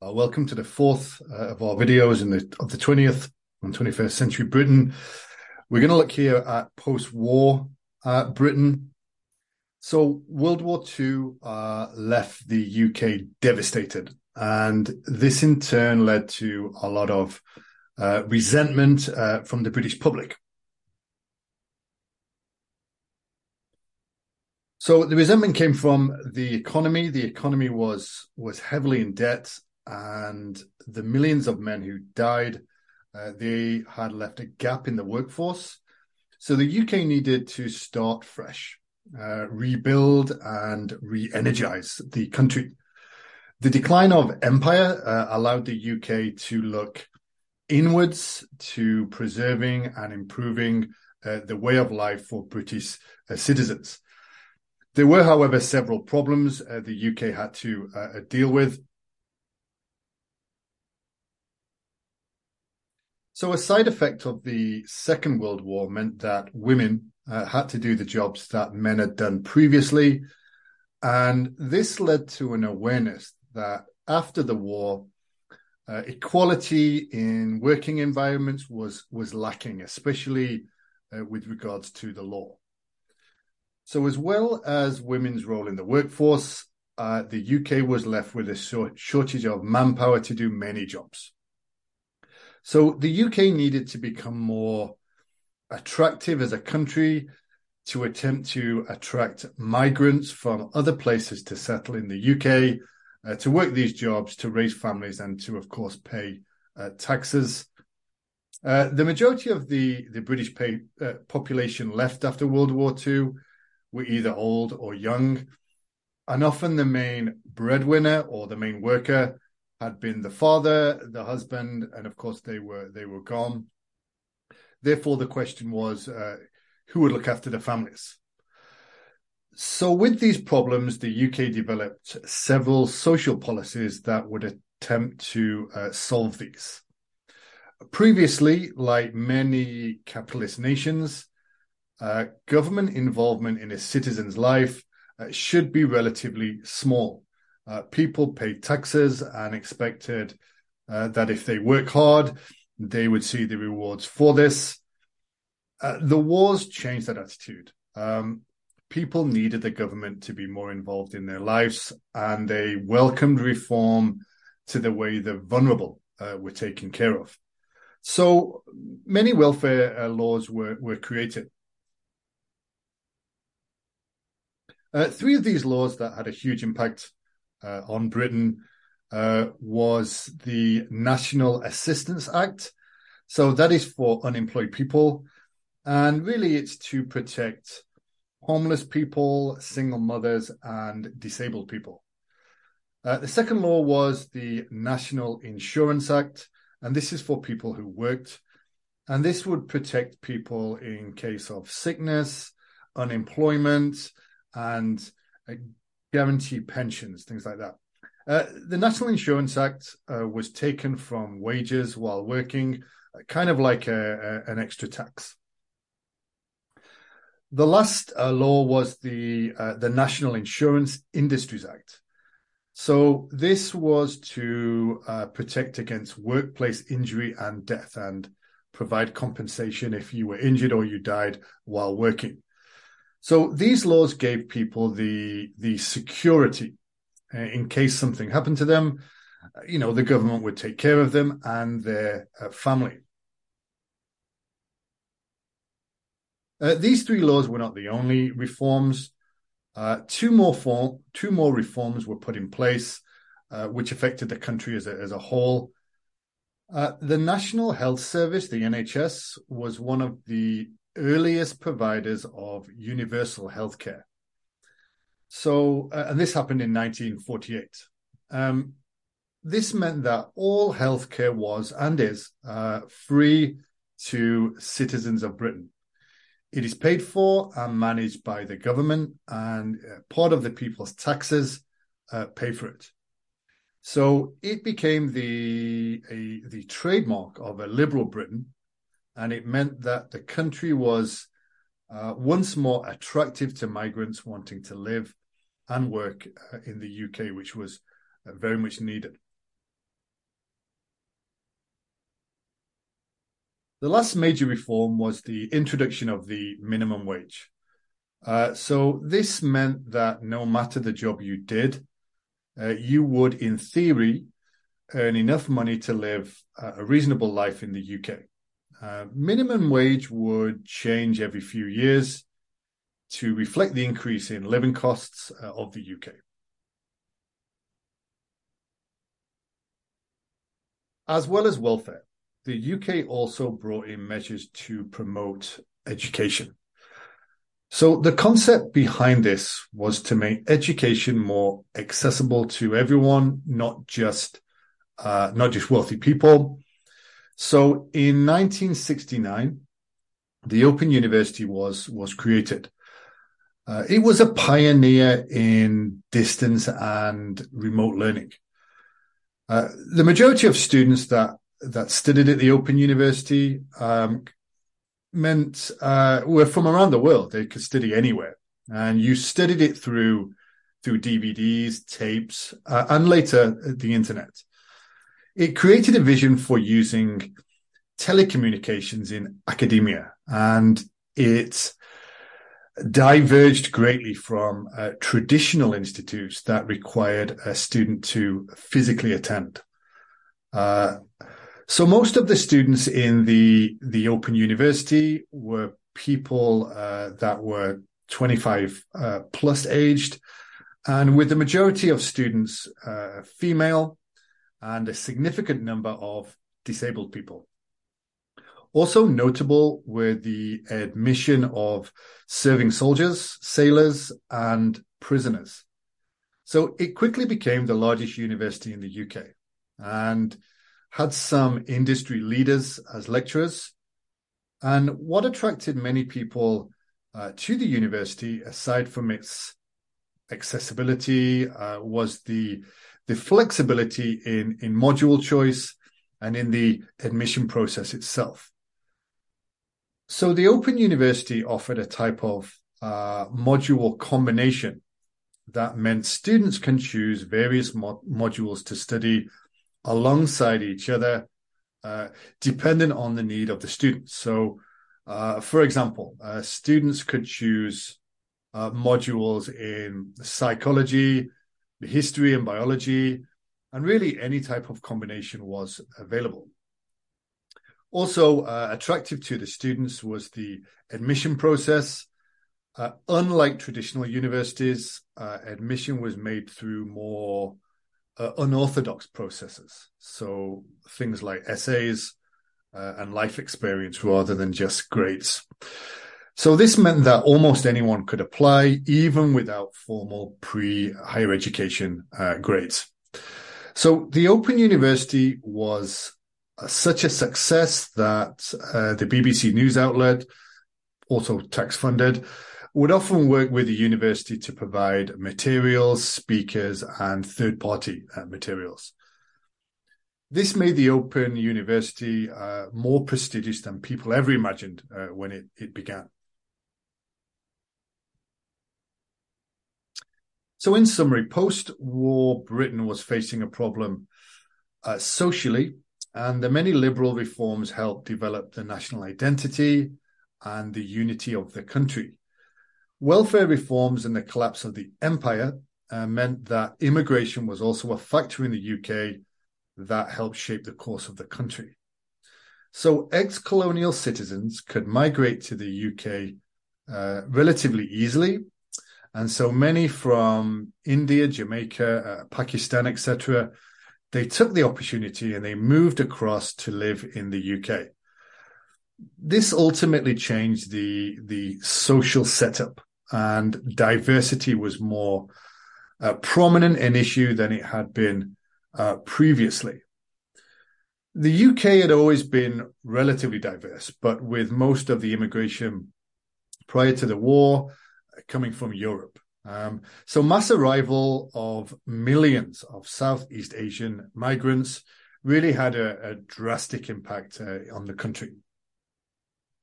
Uh, welcome to the fourth uh, of our videos in the, of the 20th and 21st century Britain. We're going to look here at post-war uh, Britain. So World War II uh, left the UK devastated, and this in turn led to a lot of uh, resentment uh, from the British public. So the resentment came from the economy. The economy was was heavily in debt, and the millions of men who died, uh, they had left a gap in the workforce. So the UK needed to start fresh, uh, rebuild and re-energize the country. The decline of empire uh, allowed the UK to look inwards to preserving and improving uh, the way of life for British uh, citizens. There were, however, several problems uh, the UK had to deal with. So, a side effect of the Second World War meant that women uh, had to do the jobs that men had done previously. And this led to an awareness that after the war, uh, equality in working environments was was lacking, especially uh, with regards to the law. So, as well as women's role in the workforce, uh, the UK was left with a short- shortage of manpower to do many jobs. So the UK needed to become more attractive as a country to attempt to attract migrants from other places to settle in the UK, uh, to work these jobs, to raise families, and to, of course, pay uh, taxes. Uh, the majority of the, the British pay, uh, population left after World War II were either old or young, and often the main breadwinner or the main worker had been the father, the husband, and of course they were they were gone. Therefore, the question was uh, who would look after the families. So, with these problems, the UK developed several social policies that would attempt to uh, solve these. Previously, like many capitalist nations, uh, government involvement in a citizen's life uh, should be relatively small. Uh, people paid taxes and expected uh, that if they work hard, they would see the rewards for this. Uh, the wars changed that attitude. Um, people needed the government to be more involved in their lives, and they welcomed reform to the way the vulnerable uh, were taken care of. So many welfare uh, laws were, were created. Uh, three of these laws that had a huge impact uh, on Britain uh, was the National Assistance Act. So that is for unemployed people. And really, it's to protect homeless people, single mothers, and disabled people. Uh, the second law was the National Insurance Act, and this is for people who worked. And this would protect people in case of sickness, unemployment, and guarantee pensions, things like that. Uh, the National Insurance Act uh, was taken from wages while working, uh, kind of like a, a, an extra tax. The last uh, law was the uh, the National Insurance Industries Act. So this was to uh, protect against workplace injury and death and provide compensation if you were injured or you died while working. So these laws gave people the the security uh, in case something happened to them. Uh, you know, the government would take care of them and their uh, family. Uh, these three laws were not the only reforms. Uh, two more form, two more reforms were put in place, uh, which affected the country as a, as a whole. the National Health Service, the NHS, was one of the earliest providers of universal healthcare. So, uh, and this happened in 1948. Um, this meant that all healthcare was and is uh, free to citizens of Britain. It is paid for and managed by the government, and uh, part of the people's taxes uh, pay for it. So it became the a, the trademark of a liberal Britain and it meant that the country was uh, once more attractive to migrants wanting to live and work uh, in the UK, which was uh, very much needed. The last major reform was the introduction of the minimum wage. Uh, so, this meant that no matter the job you did, uh, you would, in theory, earn enough money to live uh, a reasonable life in the UK. Uh, minimum wage would change every few years to reflect the increase in living costs uh, of the UK. As well as welfare, the UK also brought in measures to promote education. So the concept behind this was to make education more accessible to everyone, not just uh, not just wealthy people. So in 1969, the Open University was was created. Uh, it was a pioneer in distance and remote learning. Uh, the majority of students that that studied at the Open University um, meant uh, were from around the world. They could study anywhere, and you studied it through through DVDs, tapes, uh, and later the internet. It created a vision for using telecommunications in academia, and it diverged greatly from uh, traditional institutes that required a student to physically attend. Uh, so most of the students in the the Open University were people uh, that were 25 uh, plus aged, and with the majority of students uh, female, and a significant number of disabled people. Also notable were the admission of serving soldiers, sailors, and prisoners. So it quickly became the largest university in the UK. And had some industry leaders as lecturers. And what attracted many people uh, to the university, aside from its accessibility, uh, was the the flexibility in in module choice and in the admission process itself. So the Open University offered a type of uh, module combination that meant students can choose various mo- modules to study alongside each other, uh, dependent on the need of the students. So, uh, for example, uh, students could choose uh, modules in psychology, history and biology, and really any type of combination was available. Also uh, attractive to the students was the admission process. Uh, unlike traditional universities, admission was made through more uh, unorthodox processes. So things like essays uh, and life experience rather than just grades. So this meant that almost anyone could apply, even without formal pre-higher education uh, grades. So the Open University was uh, such a success that uh, the BBC News outlet, also tax funded, would often work with the university to provide materials, speakers, and third party uh, materials. This made the Open University uh, more prestigious than people ever imagined uh, when it, it began. So, in summary, post war Britain was facing a problem uh, socially, and the many liberal reforms helped develop the national identity and the unity of the country. Welfare reforms and the collapse of the empire uh, meant that immigration was also a factor in the UK that helped shape the course of the country. So ex colonial citizens could migrate to the UK uh, relatively easily. And so many from India, Jamaica, uh, Pakistan, etc., they took the opportunity and they moved across to live in the UK. This ultimately changed the, the social setup and diversity was more uh, prominent an issue than it had been uh, previously. The UK had always been relatively diverse, but with most of the immigration prior to the war coming from Europe. Um, so mass arrival of millions of Southeast Asian migrants really had a, a drastic impact uh, on the country.